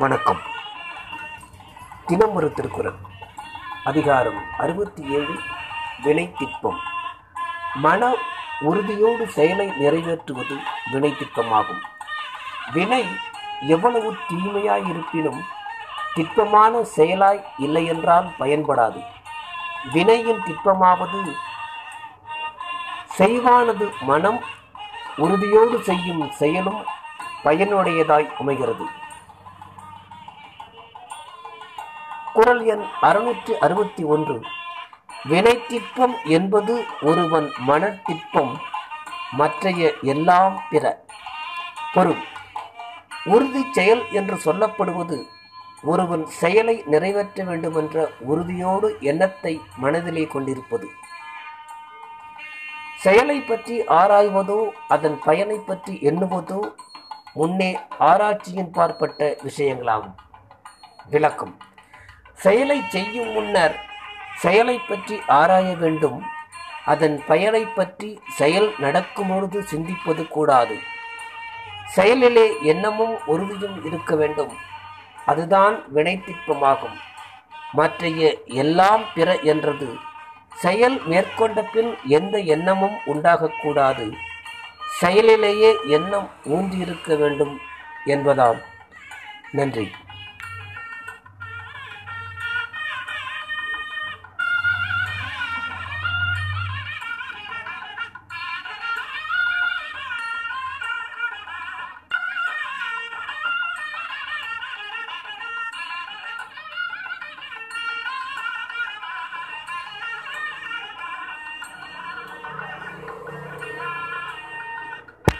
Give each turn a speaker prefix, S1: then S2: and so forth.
S1: வணக்கம். தினம் ஒரு திருக்குறள். அதிகாரம் அறுபத்தி ஏழு வினைத்திட்பம் மன உறுதியோடு செயலை நிறைவேற்றுவது வினைத்திட்பமாகும் வினை எவ்வளவு தீமையாய் இருப்பினும் திட்பமான செயலாய் இல்லையென்றால் பயன்படாது. வினையின் திட்பமாவது செய்வானது மனம் உறுதியோடு செய்யும் செயலும் பயனுடையதாய் அமைகிறது. குரல் எண் அறுநூற்றி அறுபத்தி ஒன்று. வினைத்திற்பம் என்பது ஒருவன் மனத்திற்பம் மற்றைய எல்லாம் பிற. பொருள். உறுதி செயல் என்று சொல்லப்படுவது ஒருவன் செயலை நிறைவேற்ற வேண்டுமென்ற உறுதியோடு எண்ணத்தை மனதிலே கொண்டிருப்பது. செயலை பற்றி ஆராய்வதோ அதன் பயனை பற்றி எண்ணுவதோ முன்னே ஆராய்ச்சியின் பார்ப்பட்ட விஷயங்களாகும். விளக்கம். செயலை செய்யும் முன்னர் செயலை பற்றி ஆராய வேண்டும். அதன் பயனை பற்றி செயல் நடக்கும் பொழுது சிந்திப்பது கூடாது. செயலிலே எண்ணமும் உறுதியும் இருக்க வேண்டும். அதுதான் வினைத்திற்பமாகும் மற்றைய எல்லாம் பிற என்றது. செயல் மேற்கொண்ட பின் எந்த எண்ணமும் உண்டாகக்கூடாது செயலிலேயே எண்ணம் ஊன்றியிருக்க வேண்டும் என்பதாம். நன்றி.